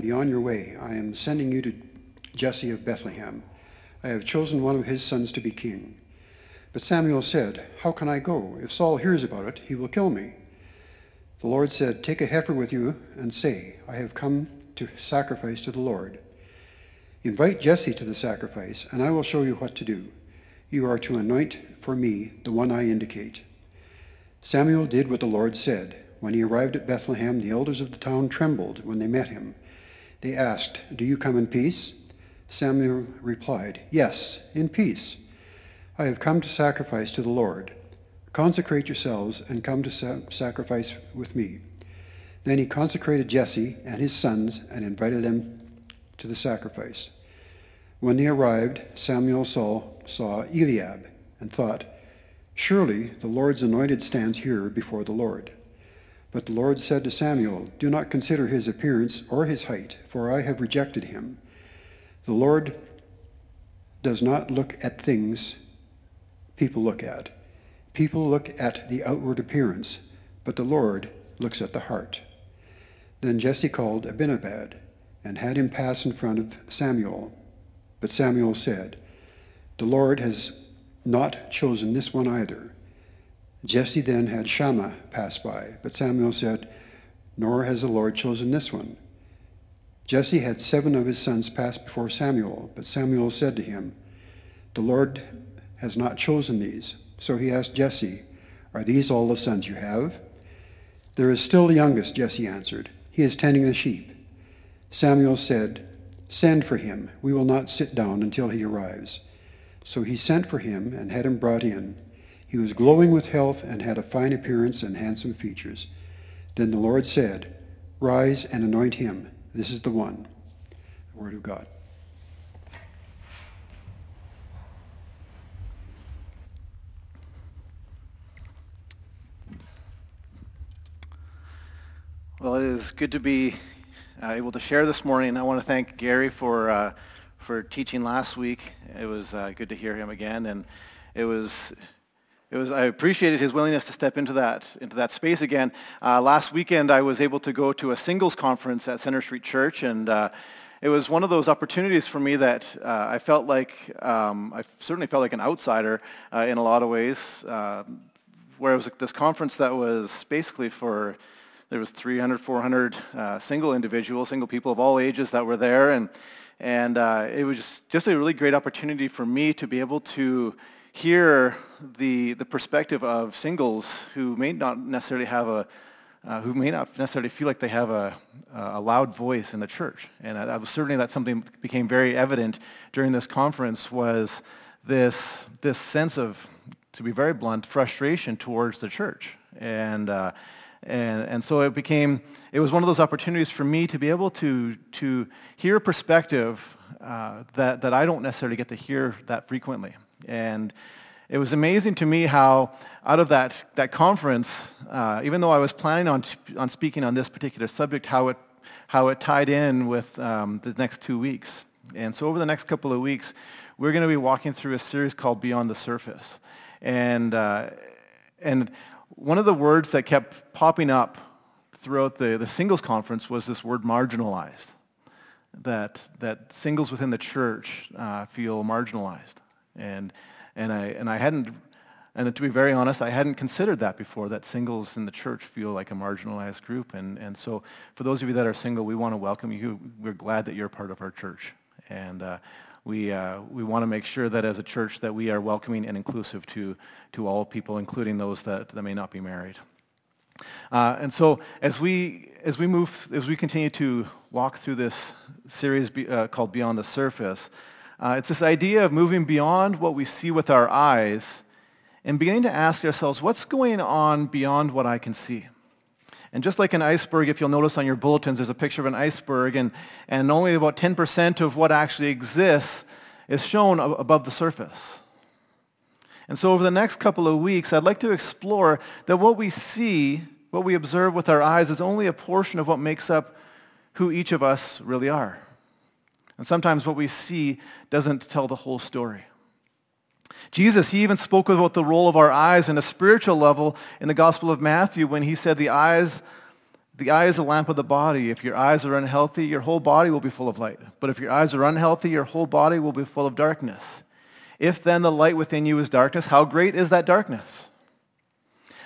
Be on your way. I am sending you to Jesse of Bethlehem. I have chosen one of his sons to be king. But Samuel said, How can I go? If Saul hears about it, he will kill me. The Lord said, Take a heifer with you and say, I have come to sacrifice to the Lord. Invite Jesse to the sacrifice, and I will show you what to do. You are to anoint for me the one I indicate. Samuel did what the Lord said. When he arrived at Bethlehem, the elders of the town trembled when they met him. They asked, Do you come in peace? Samuel replied, Yes, in peace. I have come to sacrifice to the Lord. Consecrate yourselves and come to sa- sacrifice with me. Then he consecrated Jesse and his sons and invited them to the sacrifice. When they arrived, Samuel saw, saw Eliab and thought, Surely the Lord's anointed stands here before the Lord. But the Lord said to Samuel, Do not consider his appearance or his height, for I have rejected him. The Lord does not look at things people look at. People look at the outward appearance, but the Lord looks at the heart. Then Jesse called Abinadab and had him pass in front of Samuel. But Samuel said, The Lord has not chosen this one either. Jesse then had Shammah pass by, but Samuel said, Nor has the Lord chosen this one. Jesse had seven of his sons pass before Samuel, but Samuel said to him, The Lord has not chosen these. So he asked Jesse, Are these all the sons you have? There is still the youngest, Jesse answered. He is tending the sheep. Samuel said, Send for him. We will not sit down until he arrives. So he sent for him and had him brought in. He was glowing with health and had a fine appearance and handsome features. Then the Lord said, Rise and anoint him. This is the one. The word of God. Well, it is good to be uh, able to share this morning. I want to thank Gary for uh, for teaching last week. It was uh, good to hear him again, and it was it was, I appreciated his willingness to step into that, into that space again. Uh, last weekend, I was able to go to a singles conference at Center Street Church, and uh, it was one of those opportunities for me that uh, I felt like, um, I certainly felt like an outsider uh, in a lot of ways, um, where it was this conference that was basically for, there was 300, 400 uh, single individuals, single people of all ages that were there, and, and uh, it was just, just a really great opportunity for me to be able to hear the, the perspective of singles who may not necessarily have a, uh, who may not necessarily feel like they have a, a loud voice in the church. And I, I was certainly that something became very evident during this conference was this, this sense of, to be very blunt, frustration towards the church. And, uh, and, and so it became, it was one of those opportunities for me to be able to, to hear a perspective uh, that, that I don't necessarily get to hear that frequently. And it was amazing to me how out of that, that conference, uh, even though I was planning on, on speaking on this particular subject, how it, how it tied in with um, the next two weeks. And so over the next couple of weeks, we're going to be walking through a series called Beyond the Surface. And, uh, and one of the words that kept popping up throughout the, the singles conference was this word marginalized, that, that singles within the church uh, feel marginalized. And, and, I, and I hadn't, and to be very honest, I hadn't considered that before, that singles in the church feel like a marginalized group. And, and so for those of you that are single, we want to welcome you. We're glad that you're part of our church. And uh, we, uh, we want to make sure that as a church that we are welcoming and inclusive to, to all people, including those that, that may not be married. Uh, and so as we, as we move, as we continue to walk through this series be, uh, called Beyond the Surface, uh, it's this idea of moving beyond what we see with our eyes and beginning to ask ourselves, what's going on beyond what I can see? And just like an iceberg, if you'll notice on your bulletins, there's a picture of an iceberg, and, and only about 10% of what actually exists is shown above the surface. And so over the next couple of weeks, I'd like to explore that what we see, what we observe with our eyes, is only a portion of what makes up who each of us really are. And sometimes what we see doesn't tell the whole story. Jesus, he even spoke about the role of our eyes in a spiritual level in the Gospel of Matthew when he said the eyes, The eye is a lamp of the body. If your eyes are unhealthy, your whole body will be full of light. But if your eyes are unhealthy, your whole body will be full of darkness. If then the light within you is darkness, how great is that darkness?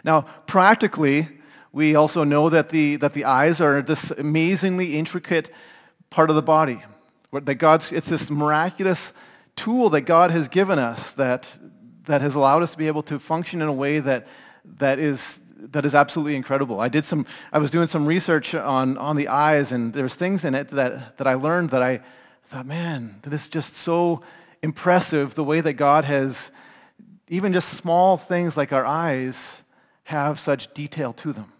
Now, practically, we also know that the, that the eyes are this amazingly intricate part of the body. That God's, it's this miraculous tool that God has given us that, that has allowed us to be able to function in a way that, that is that is absolutely incredible. I did some, I was doing some research on, on the eyes and there's things in it that, that I learned that I thought, man, that is just so impressive the way that God has, even just small things like our eyes have such detail to them.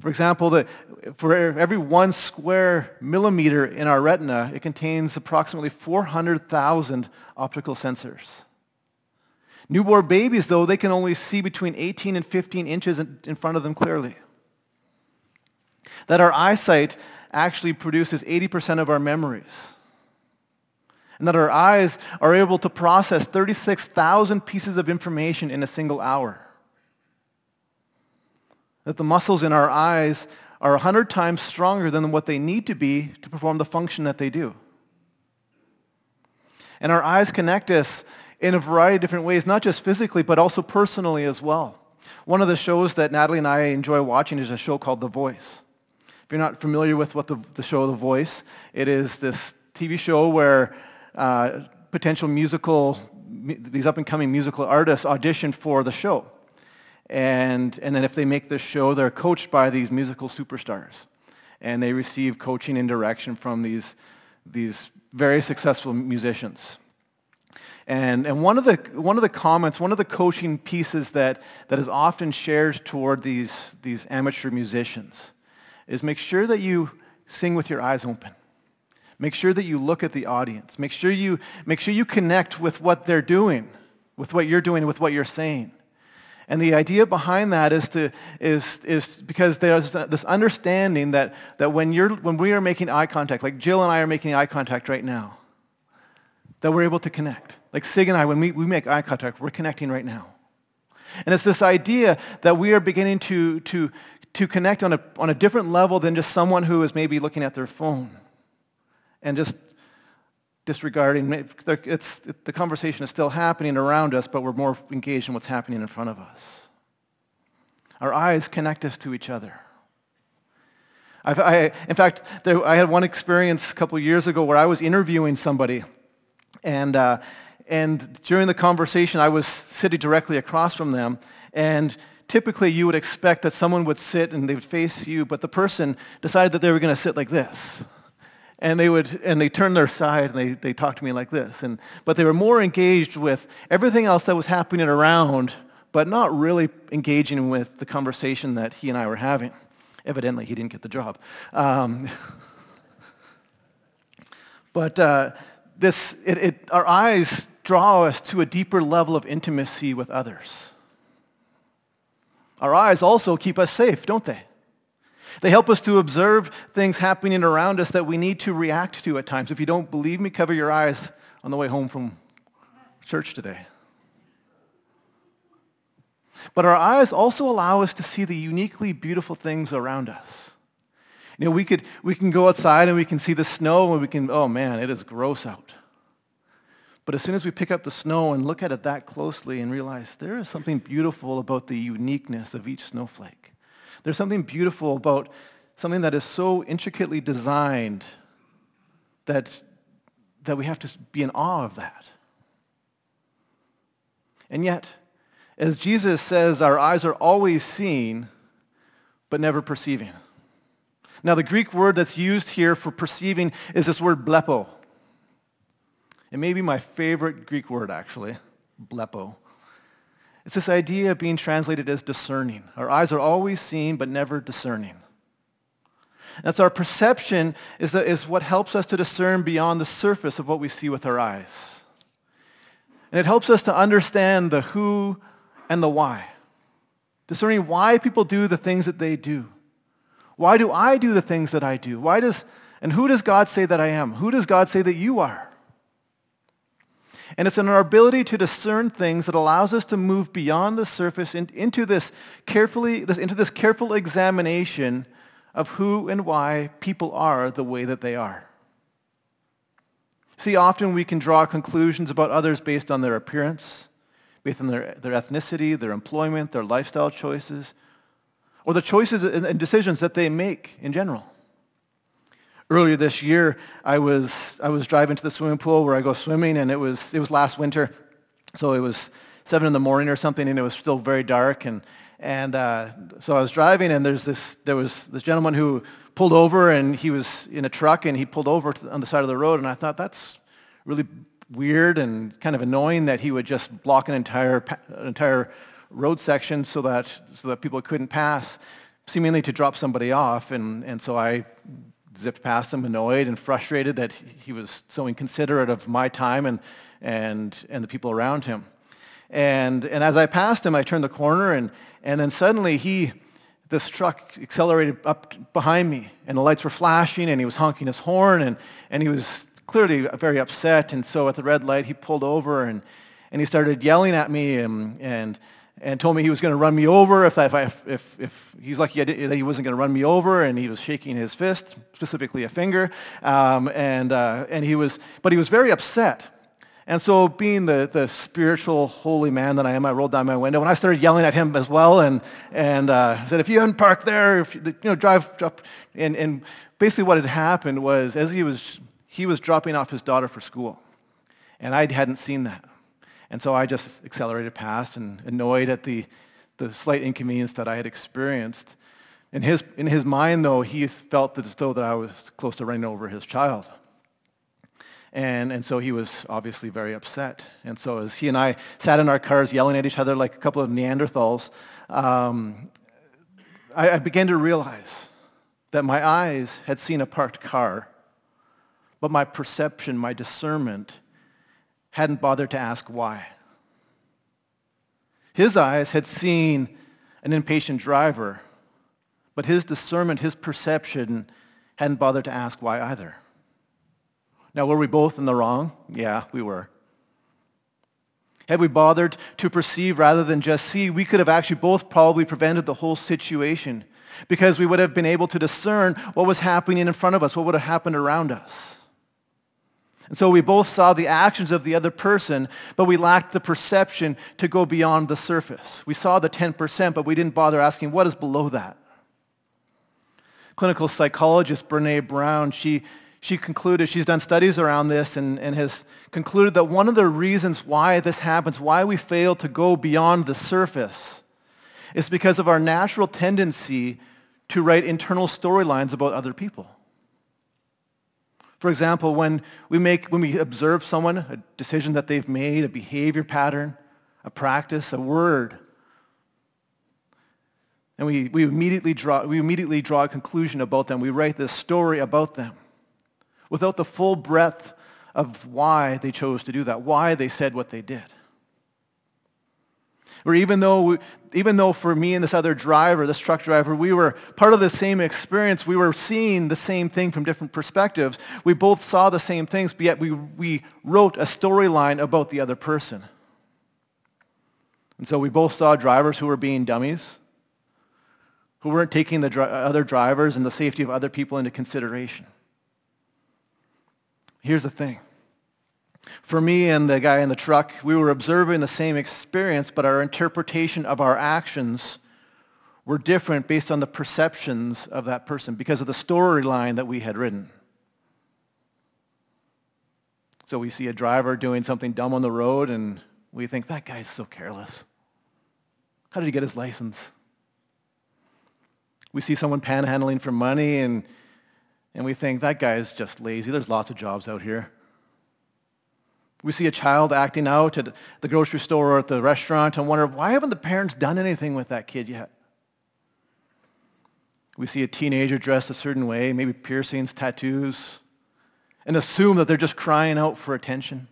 For example, the, for every one square millimeter in our retina, it contains approximately 400,000 optical sensors. Newborn babies, though, they can only see between 18 and 15 inches in front of them clearly. That our eyesight actually produces 80% of our memories. And that our eyes are able to process 36,000 pieces of information in a single hour. That the muscles in our eyes are 100 times stronger than what they need to be to perform the function that they do. And our eyes connect us in a variety of different ways, not just physically, but also personally as well. One of the shows that Natalie and I enjoy watching is a show called The Voice. If you're not familiar with what the, the show The Voice, it is this TV show where uh, potential musical, these up-and-coming musical artists audition for the show. And, and then if they make this show, they're coached by these musical superstars. And they receive coaching and direction from these, these very successful musicians. And, and one, of the, one of the comments, one of the coaching pieces that, that is often shared toward these, these amateur musicians is make sure that you sing with your eyes open. Make sure that you look at the audience. Make sure you, make sure you connect with what they're doing, with what you're doing, with what you're saying. And the idea behind that is, to, is, is because there's this understanding that, that when, you're, when we are making eye contact, like Jill and I are making eye contact right now, that we're able to connect. Like Sig and I, when we, we make eye contact, we're connecting right now. And it's this idea that we are beginning to, to, to connect on a, on a different level than just someone who is maybe looking at their phone and just disregarding. It's, it, the conversation is still happening around us, but we're more engaged in what's happening in front of us. Our eyes connect us to each other. I, in fact, there, I had one experience a couple years ago where I was interviewing somebody and, uh, and during the conversation, I was sitting directly across from them. And typically you would expect that someone would sit and they would face you, but the person decided that they were going to sit like this. And they would, and they turned their side and they, they talked to me like this. And, but they were more engaged with everything else that was happening around, but not really engaging with the conversation that he and I were having. Evidently, he didn't get the job. Um, but uh, this, it, it, our eyes draw us to a deeper level of intimacy with others. Our eyes also keep us safe, don't they? They help us to observe things happening around us that we need to react to at times. If you don't believe me, cover your eyes on the way home from church today. But our eyes also allow us to see the uniquely beautiful things around us. You know, we, could, we can go outside and we can see the snow and we can, oh man, it is gross out. But as soon as we pick up the snow and look at it that closely and realize there is something beautiful about the uniqueness of each snowflake. There's something beautiful about something that is so intricately designed that, that we have to be in awe of that. And yet, as Jesus says, our eyes are always seeing, but never perceiving. Now, the Greek word that's used here for perceiving is this word blepo. It may be my favorite Greek word, actually, blepo. It's this idea of being translated as discerning. Our eyes are always seeing, but never discerning. That's our perception is, that, is what helps us to discern beyond the surface of what we see with our eyes. And it helps us to understand the who and the why. Discerning why people do the things that they do. Why do I do the things that I do? Why does, and who does God say that I am? Who does God say that you are? And it's in our ability to discern things that allows us to move beyond the surface in, into this carefully, this, into this careful examination of who and why people are the way that they are. See, often we can draw conclusions about others based on their appearance, based on their, their ethnicity, their employment, their lifestyle choices, or the choices and decisions that they make in general. Earlier this year, I was, I was driving to the swimming pool where I go swimming, and it was, it was last winter, so it was 7 in the morning or something, and it was still very dark, and, and uh, so I was driving, and there's this, there was this gentleman who pulled over, and he was in a truck, and he pulled over on the side of the road, and I thought, that's really weird and kind of annoying that he would just block an entire, an entire road section so that, so that people couldn't pass, seemingly to drop somebody off. And, and so I zipped past him, annoyed and frustrated that he was so inconsiderate of my time and, and, and the people around him. And, and as I passed him, I turned the corner, and, and then suddenly he, this truck accelerated up behind me, and the lights were flashing, and he was honking his horn, and, and he was clearly very upset. And so at the red light, he pulled over, and, and he started yelling at me, and, and and told me he was going to run me over if, if, if, if he's lucky that he wasn't going to run me over, and he was shaking his fist, specifically a finger, um, and, uh, and he was, but he was very upset. And so being the, the spiritual holy man that I am, I rolled down my window and I started yelling at him as well and, and uh, said, if you hadn't parked there, if you, you know, drive up. And, and basically what had happened was as he was, he was dropping off his daughter for school. And I hadn't seen that. And so I just accelerated past and annoyed at the, the slight inconvenience that I had experienced. In his, in his mind, though, he felt as though that I was close to running over his child. And, and so he was obviously very upset. And so as he and I sat in our cars yelling at each other like a couple of Neanderthals, um, I, I began to realize that my eyes had seen a parked car, but my perception, my discernment, hadn't bothered to ask why. His eyes had seen an impatient driver, but his discernment, his perception hadn't bothered to ask why either. Now, were we both in the wrong? Yeah, we were. Had we bothered to perceive rather than just see, we could have actually both probably prevented the whole situation because we would have been able to discern what was happening in front of us, what would have happened around us. And so we both saw the actions of the other person, but we lacked the perception to go beyond the surface. We saw the 10%, but we didn't bother asking what is below that. Clinical psychologist Brene Brown, she, she concluded, she's done studies around this and, and has concluded that one of the reasons why this happens, why we fail to go beyond the surface, is because of our natural tendency to write internal storylines about other people. For example, when we, make, when we observe someone, a decision that they've made, a behavior pattern, a practice, a word, and we, we, immediately draw, we immediately draw a conclusion about them. We write this story about them without the full breadth of why they chose to do that, why they said what they did. Or even though, even though for me and this other driver, this truck driver, we were part of the same experience, we were seeing the same thing from different perspectives. We both saw the same things, but yet we, we wrote a storyline about the other person. And so we both saw drivers who were being dummies, who weren't taking the dri- other drivers and the safety of other people into consideration. Here's the thing. For me and the guy in the truck, we were observing the same experience, but our interpretation of our actions were different based on the perceptions of that person because of the storyline that we had written. So we see a driver doing something dumb on the road and we think, that guy's so careless. How did he get his license? We see someone panhandling for money and, and we think, that guy is just lazy. There's lots of jobs out here. We see a child acting out at the grocery store or at the restaurant and wonder, why haven't the parents done anything with that kid yet? We see a teenager dressed a certain way, maybe piercings, tattoos, and assume that they're just crying out for attention.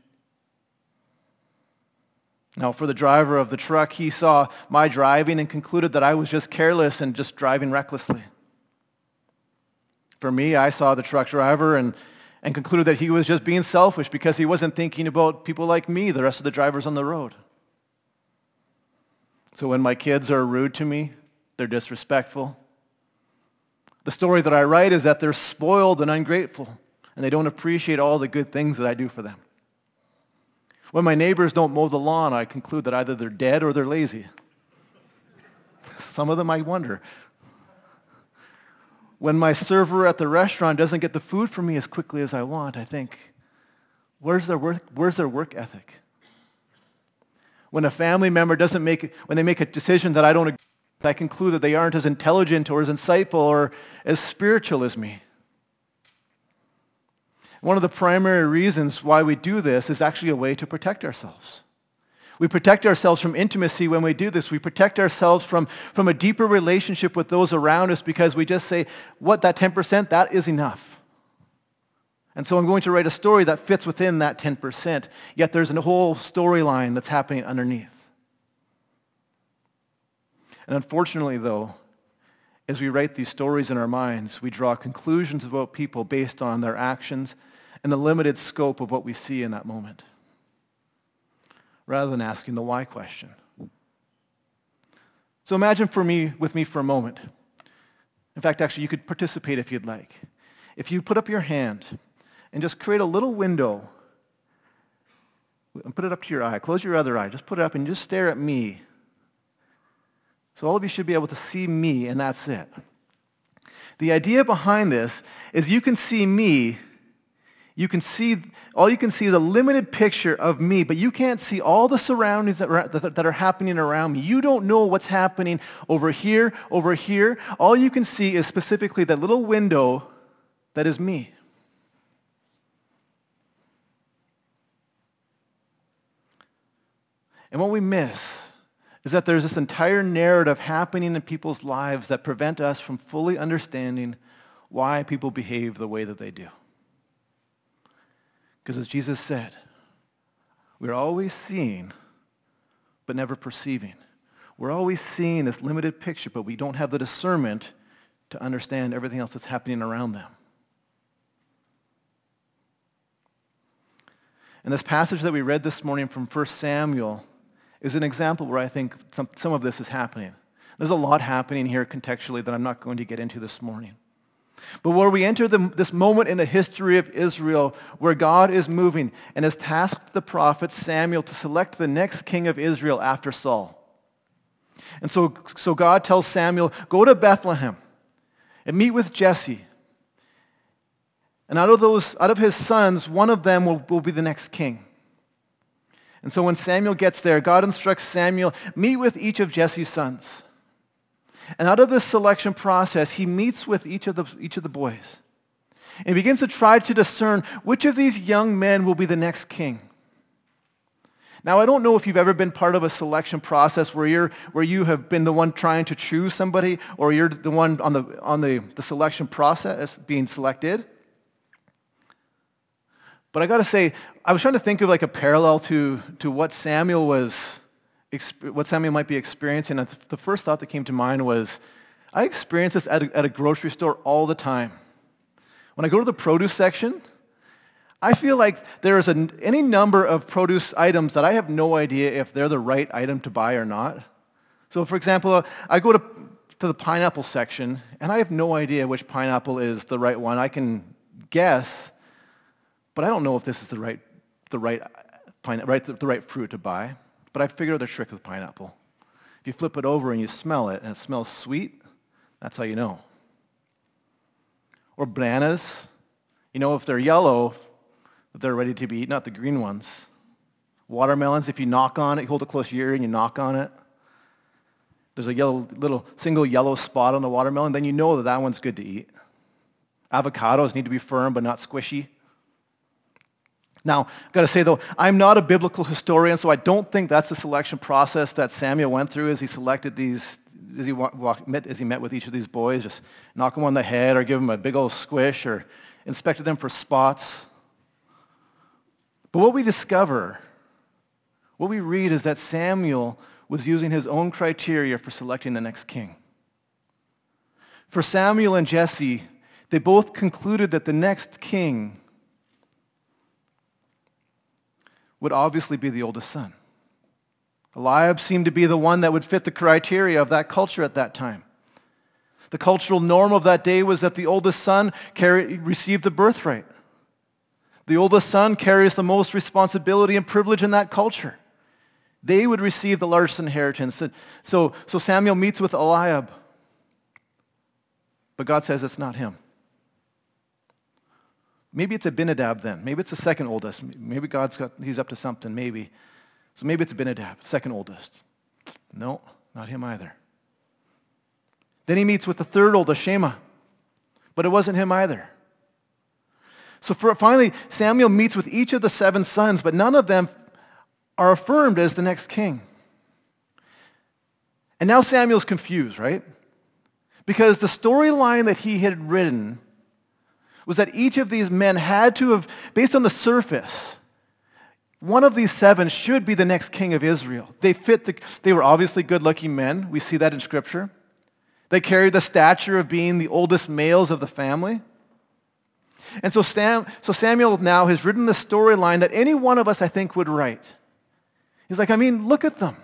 Now, for the driver of the truck, he saw my driving and concluded that I was just careless and just driving recklessly. For me, I saw the truck driver and and concluded that he was just being selfish because he wasn't thinking about people like me, the rest of the drivers on the road. So when my kids are rude to me, they're disrespectful, The story that I write is that they're spoiled and ungrateful, and they don't appreciate all the good things that I do for them. When my neighbors don't mow the lawn, I conclude that either they're dead or they're lazy. Some of them I wonder. When my server at the restaurant doesn't get the food for me as quickly as I want, I think, where's their work, where's their work ethic? When a family member doesn't make, when they make a decision that I don't agree I conclude that they aren't as intelligent or as insightful or as spiritual as me. One of the primary reasons why we do this is actually a way to protect ourselves. We protect ourselves from intimacy when we do this. We protect ourselves from, from a deeper relationship with those around us because we just say, what, that 10%, that is enough. And so I'm going to write a story that fits within that 10%, yet there's a whole storyline that's happening underneath. And unfortunately, though, as we write these stories in our minds, we draw conclusions about people based on their actions and the limited scope of what we see in that moment, rather than asking the why question. So imagine for me, with me for a moment. In fact, actually, you could participate if you'd like. If you put up your hand and just create a little window and put it up to your eye. Close your other eye. Just put it up and just stare at me so all of you should be able to see me, and that's it. The idea behind this is you can see me, you can see, all you can see is a limited picture of me, but you can't see all the surroundings that are, that are happening around me. You don't know what's happening over here, over here. All you can see is specifically that little window that is me. And what we miss is that there's this entire narrative happening in people's lives that prevent us from fully understanding why people behave the way that they do. Because as Jesus said, we're always seeing, but never perceiving. We're always seeing this limited picture, but we don't have the discernment to understand everything else that's happening around them. And this passage that we read this morning from 1 Samuel, is an example where I think some, some of this is happening. There's a lot happening here contextually that I'm not going to get into this morning. But where we enter the, this moment in the history of Israel where God is moving and has tasked the prophet Samuel to select the next king of Israel after Saul. And so, so God tells Samuel, go to Bethlehem and meet with Jesse. And out of, those, out of his sons, one of them will, will be the next king. And so when Samuel gets there, God instructs Samuel, meet with each of Jesse's sons. And out of this selection process, he meets with each of the, each of the boys. And begins to try to discern which of these young men will be the next king. Now, I don't know if you've ever been part of a selection process where, you're, where you have been the one trying to choose somebody or you're the one on the, on the, the selection process being selected. But I got to say, I was trying to think of like a parallel to, to what Samuel was, what Samuel might be experiencing. And the first thought that came to mind was, I experience this at a, at a grocery store all the time. When I go to the produce section, I feel like there is any number of produce items that I have no idea if they're the right item to buy or not. So for example, uh, I go to, to the pineapple section, and I have no idea which pineapple is the right one. I can guess, but I don't know if this is the right, the right, uh, pine, right, the, the right fruit to buy. But I figured out the trick with pineapple. If you flip it over and you smell it and it smells sweet, that's how you know. Or bananas, you know if they're yellow, they're ready to be eaten, not the green ones. Watermelons, if you knock on it, you hold it close to your ear and you knock on it, there's a yellow, little single yellow spot on the watermelon, then you know that that one's good to eat. Avocados need to be firm but not squishy. Now, I've got to say though, I'm not a biblical historian, so I don't think that's the selection process that Samuel went through as he selected these, as he, walked, met, as he met with each of these boys, just knock them on the head or give them a big old squish or inspected them for spots. But what we discover, what we read is that Samuel was using his own criteria for selecting the next king. For Samuel and Jesse, they both concluded that the next king would obviously be the oldest son. Eliab seemed to be the one that would fit the criteria of that culture at that time. The cultural norm of that day was that the oldest son carry, received the birthright. The oldest son carries the most responsibility and privilege in that culture. They would receive the largest inheritance. So, so Samuel meets with Eliab. But God says it's not him. Maybe it's Abinadab then. Maybe it's the second oldest. Maybe God's got, he's up to something, maybe. So maybe it's Abinadab, second oldest. No, not him either. Then he meets with the third oldest, Shema. But it wasn't him either. So for, finally, Samuel meets with each of the seven sons, but none of them are affirmed as the next king. And now Samuel's confused, right? Because the storyline that he had written was that each of these men had to have, based on the surface, one of these seven should be the next king of Israel. They fit the, they were obviously good-looking men. We see that in Scripture. They carried the stature of being the oldest males of the family. And so, Sam, so Samuel now has written the storyline that any one of us, I think, would write. He's like, I mean, look at them.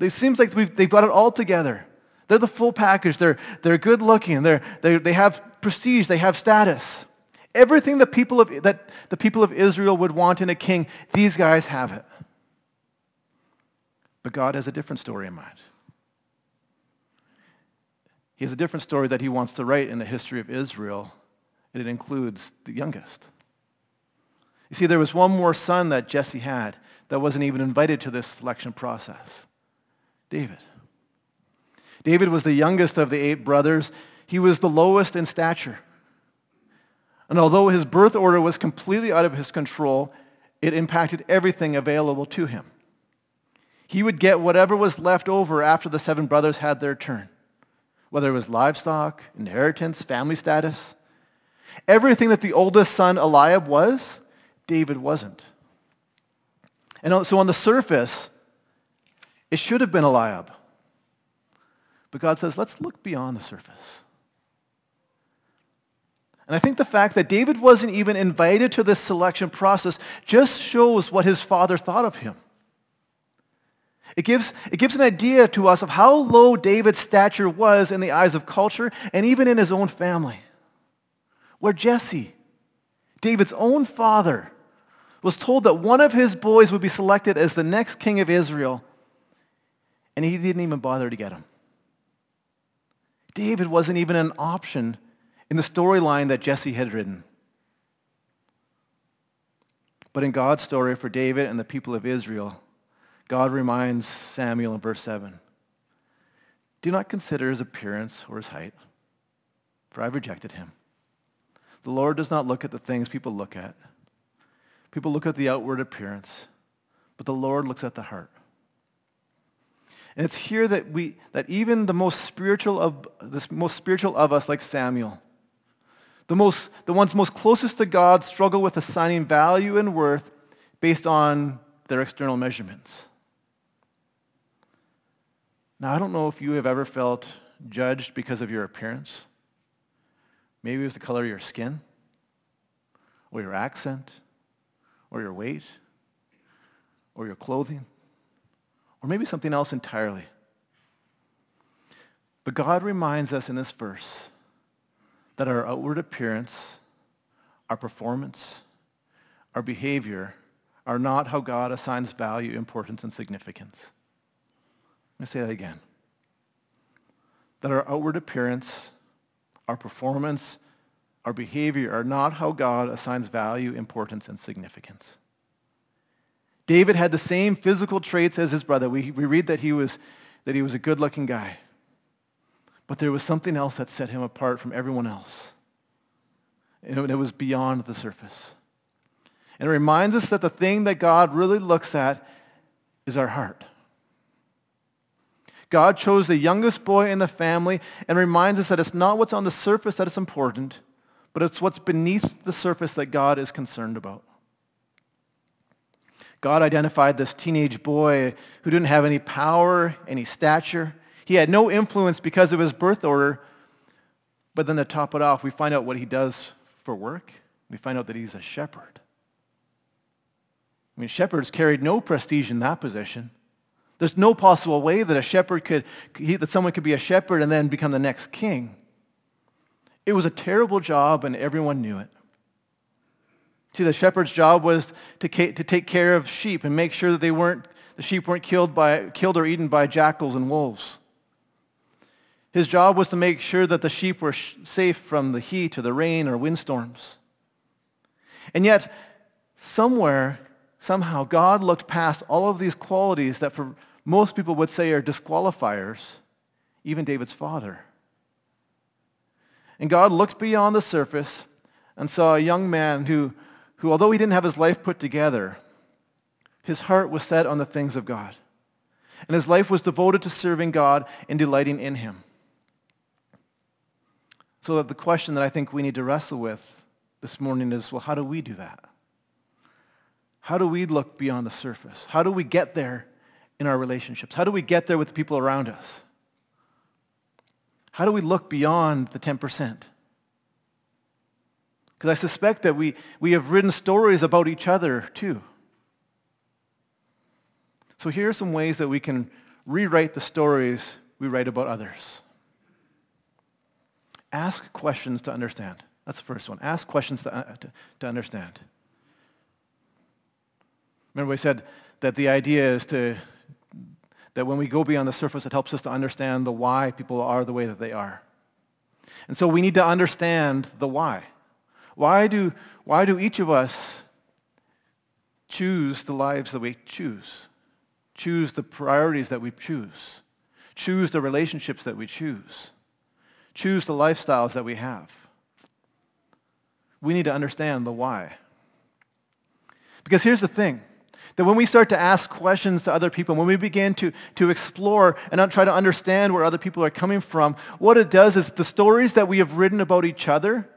It seems like we they've got it all together. They're the full package. They're, they're good looking. They're, they they have prestige. They have status. Everything the people of, that the people of Israel would want in a king, these guys have it. But God has a different story in mind. He has a different story that he wants to write in the history of Israel, and it includes the youngest. You see, there was one more son that Jesse had that wasn't even invited to this selection process. David. David was the youngest of the eight brothers. He was the lowest in stature. And although his birth order was completely out of his control, it impacted everything available to him. He would get whatever was left over after the seven brothers had their turn, whether it was livestock, inheritance, family status. Everything that the oldest son Eliab was, David wasn't. And so on the surface, it should have been Eliab. But God says, let's look beyond the surface. And I think the fact that David wasn't even invited to this selection process just shows what his father thought of him. It gives, it gives an idea to us of how low David's stature was in the eyes of culture and even in his own family. Where Jesse, David's own father, was told that one of his boys would be selected as the next king of Israel, and he didn't even bother to get him. David wasn't even an option in the storyline that Jesse had written. But in God's story for David and the people of Israel, God reminds Samuel in verse 7, Do not consider his appearance or his height, for I've rejected him. The Lord does not look at the things people look at. People look at the outward appearance, but the Lord looks at the heart. And it's here that we that even the most spiritual of the most spiritual of us, like Samuel, the most the ones most closest to God, struggle with assigning value and worth based on their external measurements. Now, I don't know if you have ever felt judged because of your appearance. Maybe it was the color of your skin, or your accent, or your weight, or your clothing or maybe something else entirely. But God reminds us in this verse that our outward appearance, our performance, our behavior are not how God assigns value, importance, and significance. Let me say that again. That our outward appearance, our performance, our behavior are not how God assigns value, importance, and significance. David had the same physical traits as his brother. We, we read that he, was, that he was a good-looking guy. But there was something else that set him apart from everyone else. And it was beyond the surface. And it reminds us that the thing that God really looks at is our heart. God chose the youngest boy in the family and reminds us that it's not what's on the surface that is important, but it's what's beneath the surface that God is concerned about. God identified this teenage boy who didn't have any power, any stature. He had no influence because of his birth order. But then to top it off, we find out what he does for work. We find out that he's a shepherd. I mean, shepherds carried no prestige in that position. There's no possible way that a shepherd could, that someone could be a shepherd and then become the next king. It was a terrible job and everyone knew it. See, the shepherd's job was to, to take care of sheep and make sure that they weren't, the sheep weren't killed, by, killed or eaten by jackals and wolves. His job was to make sure that the sheep were safe from the heat or the rain or windstorms. And yet, somewhere, somehow, God looked past all of these qualities that for most people would say are disqualifiers, even David's father. And God looked beyond the surface and saw a young man who, who, although he didn't have his life put together, his heart was set on the things of God. And his life was devoted to serving God and delighting in him. So the question that I think we need to wrestle with this morning is, well, how do we do that? How do we look beyond the surface? How do we get there in our relationships? How do we get there with the people around us? How do we look beyond the 10%? Because I suspect that we, we have written stories about each other too. So here are some ways that we can rewrite the stories we write about others. Ask questions to understand. That's the first one. Ask questions to, uh, to, to understand. Remember we said that the idea is to that when we go beyond the surface, it helps us to understand the why people are the way that they are. And so we need to understand the why. Why do, why do each of us choose the lives that we choose? Choose the priorities that we choose? Choose the relationships that we choose? Choose the lifestyles that we have? We need to understand the why. Because here's the thing. That when we start to ask questions to other people, when we begin to, to explore and try to understand where other people are coming from, what it does is the stories that we have written about each other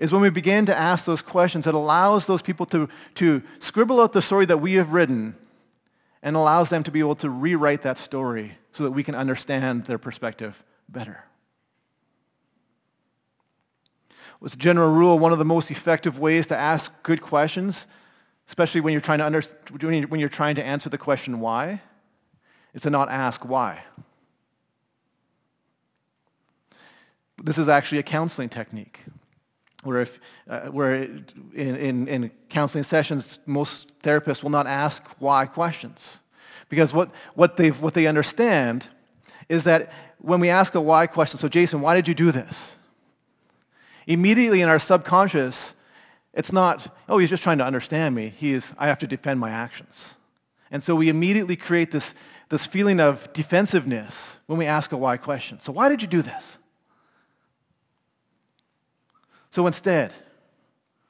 is when we begin to ask those questions, it allows those people to, to scribble out the story that we have written and allows them to be able to rewrite that story so that we can understand their perspective better. As a general rule, one of the most effective ways to ask good questions especially when you're trying to, under, when you're trying to answer the question why, is to not ask why. This is actually a counseling technique where, if, uh, where in, in, in counseling sessions, most therapists will not ask why questions. Because what, what, they what they understand is that when we ask a why question, so Jason, why did you do this? Immediately in our subconscious, it's not, oh, he's just trying to understand me. He is, I have to defend my actions. And so we immediately create this, this feeling of defensiveness when we ask a why question. So why did you do this? So instead,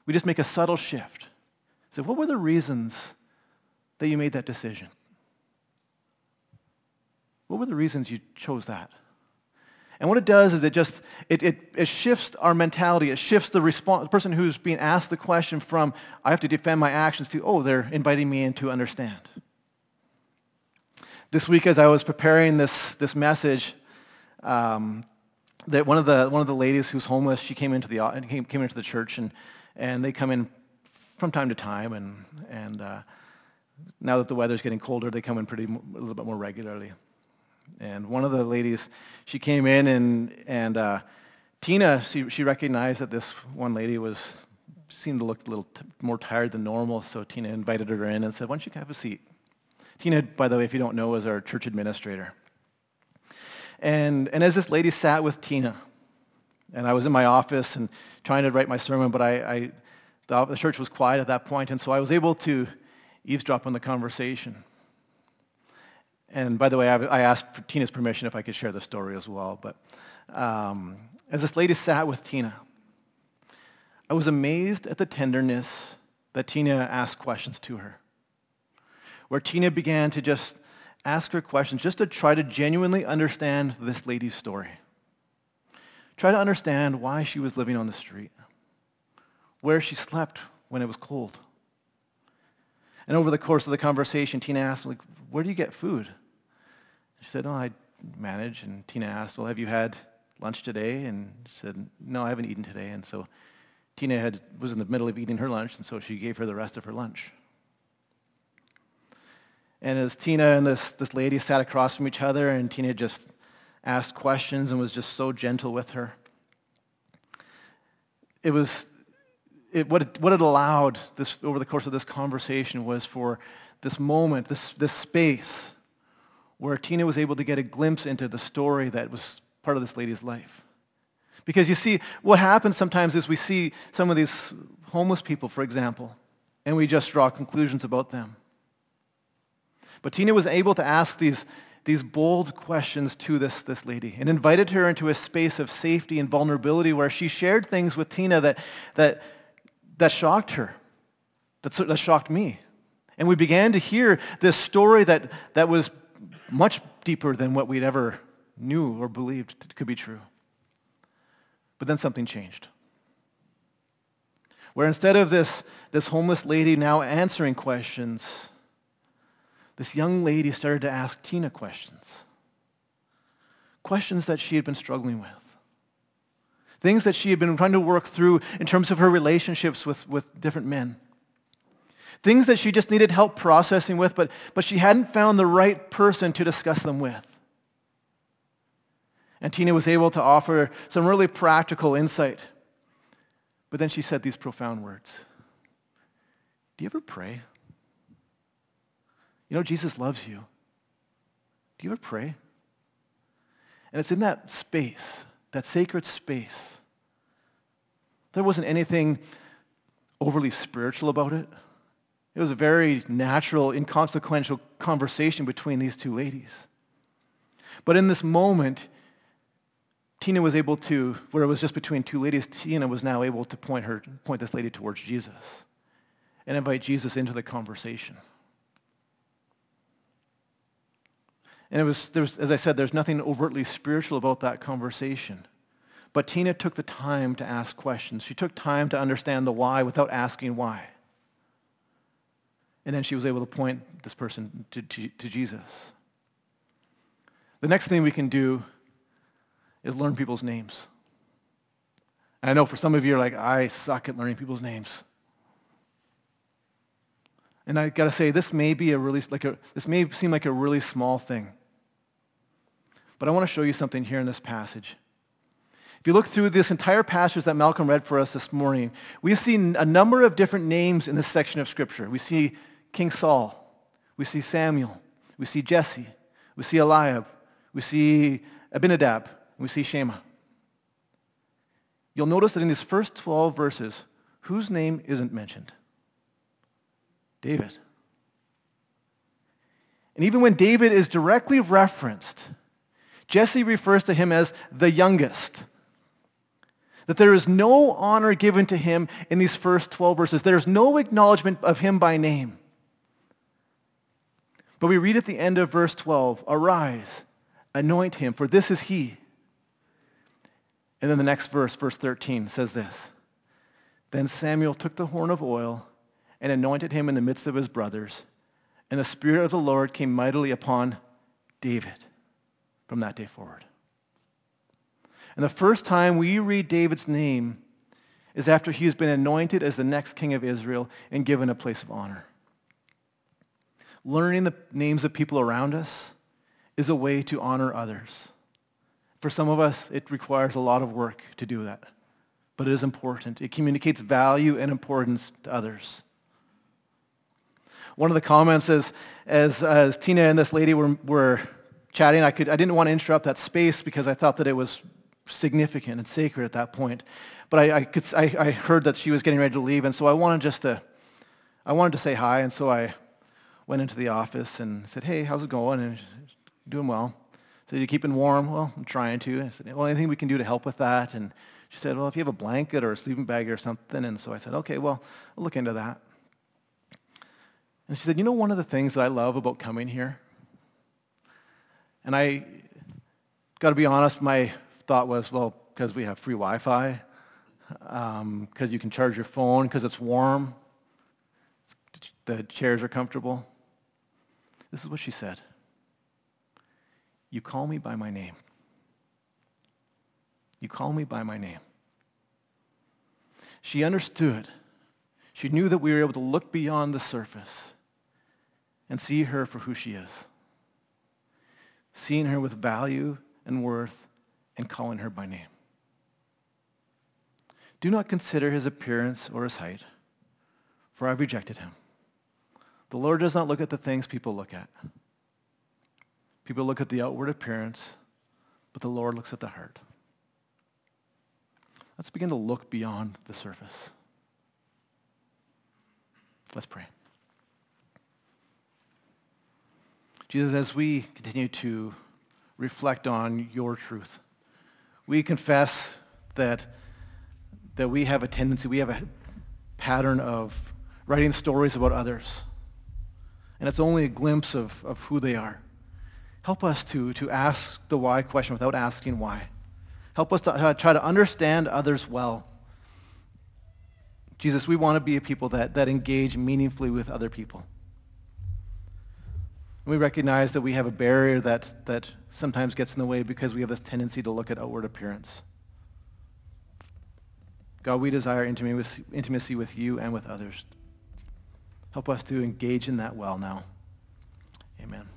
we just make a subtle shift. So what were the reasons that you made that decision? What were the reasons you chose that? And what it does is it just, it, it, it shifts our mentality. It shifts the, response, the person who's being asked the question from, I have to defend my actions to, oh, they're inviting me in to understand. This week as I was preparing this, this message, um, that one of the one of the ladies who's homeless, she came into the came, came into the church, and and they come in from time to time, and and uh, now that the weather's getting colder, they come in pretty a little bit more regularly. And one of the ladies, she came in and, and uh, Tina, she, she recognized that this one lady was, seemed to look a little t- more tired than normal, so Tina invited her in and said, why don't you have a seat? Tina, by the way, if you don't know, is our church administrator. And, and as this lady sat with Tina, and I was in my office and trying to write my sermon, but I, I the, church was quiet at that point, and so I was able to eavesdrop on the conversation. And by the way, I, asked for Tina's permission if I could share the story as well. But um, as this lady sat with Tina, I was amazed at the tenderness that Tina asked questions to her. Where Tina began to just ask her questions just to try to genuinely understand this lady's story. Try to understand why she was living on the street, where she slept when it was cold. And over the course of the conversation, Tina asked, like, where do you get food? She said, oh, I manage. And Tina asked, well, have you had lunch today? And she said, no, I haven't eaten today. And so Tina had, was in the middle of eating her lunch, and so she gave her the rest of her lunch. And as Tina and this, this lady sat across from each other, and Tina just asked questions and was just so gentle with her, it was, it, what, it, what it allowed this, over the course of this conversation was for this moment, this, this space, where Tina was able to get a glimpse into the story that was part of this lady's life. Because you see, what happens sometimes is we see some of these homeless people, for example, and we just draw conclusions about them. But Tina was able to ask these, these bold questions to this, this lady and invited her into a space of safety and vulnerability where she shared things with Tina that, that, that shocked her, that, that shocked me. And we began to hear this story that, that was much deeper than what we'd ever knew or believed could be true. But then something changed. Where instead of this, this homeless lady now answering questions, this young lady started to ask Tina questions. Questions that she had been struggling with. Things that she had been trying to work through in terms of her relationships with, with different men. Things that she just needed help processing with, but, but she hadn't found the right person to discuss them with. And Tina was able to offer some really practical insight. But then she said these profound words. Do you ever pray? You know, Jesus loves you. Do you ever pray? And it's in that space, that sacred space. There wasn't anything overly spiritual about it. It was a very natural, inconsequential conversation between these two ladies. But in this moment, Tina was able to, where it was just between two ladies, Tina was now able to point her, point this lady towards Jesus and invite Jesus into the conversation. And it was, there was, as I said, there's nothing overtly spiritual about that conversation. But Tina took the time to ask questions. She took time to understand the why without asking why. And then she was able to point this person to, to, to Jesus. The next thing we can do is learn people's names. And I know for some of you, are like, I suck at learning people's names. And I got to say, this may be a really, like a, this may seem like a really small thing. But I want to show you something here in this passage. If you look through this entire passage that Malcolm read for us this morning, we see a number of different names in this section of Scripture. We see King Saul. We see Samuel. We see Jesse. We see Eliab. We see Abinadab. We see Shammah. You'll notice that in these first 12 verses, whose name isn't mentioned? David. And even when David is directly referenced, Jesse refers to him as the youngest. That there is no honor given to him in these first 12 verses. There is no acknowledgement of him by name. But we read at the end of verse 12, arise, anoint him, for this is he. And then the next verse, verse 13, says this. Then Samuel took the horn of oil and anointed him in the midst of his brothers. And the Spirit of the Lord came mightily upon David from that day forward. And the first time we read David's name is after he's been anointed as the next king of Israel and given a place of honor. Learning the names of people around us is a way to honor others. For some of us, it requires a lot of work to do that. But it is important. It communicates value and importance to others. One of the comments is, as, as Tina and this lady were, were chatting. I, could, I didn't want to interrupt that space because I thought that it was significant and sacred at that point. But I, I, could, I, I heard that she was getting ready to leave, and so I wanted just to, I wanted to say hi, and so I went into the office and said, hey, how's it going? And doing well. So you keeping warm? Well, I'm trying to. I said, well, anything we can do to help with that? And she said, well, if you have a blanket or a sleeping bag or something. And so I said, okay, well, I'll look into that. And she said, you know one of the things that I love about coming here? And I got to be honest, my thought was, well, because we have free Wi-Fi, because um, you can charge your phone, because it's warm, the chairs are comfortable. This is what she said. You call me by my name. You call me by my name. She understood. She knew that we were able to look beyond the surface and see her for who she is. Seeing her with value and worth and calling her by name. Do not consider his appearance or his height, for I've rejected him. The Lord does not look at the things people look at. People look at the outward appearance, but the Lord looks at the heart. Let's begin to look beyond the surface. Let's pray. Jesus, as we continue to reflect on your truth, we confess that, that we have a tendency, we have a pattern of writing stories about others. And it's only a glimpse of, of who they are. Help us to, to ask the why question without asking why. Help us to uh, try to understand others well. Jesus, we want to be a people that, that engage meaningfully with other people. We recognize that we have a barrier that, that sometimes gets in the way because we have this tendency to look at outward appearance. God, we desire intimacy with you and with others. Help us to engage in that well now. Amen.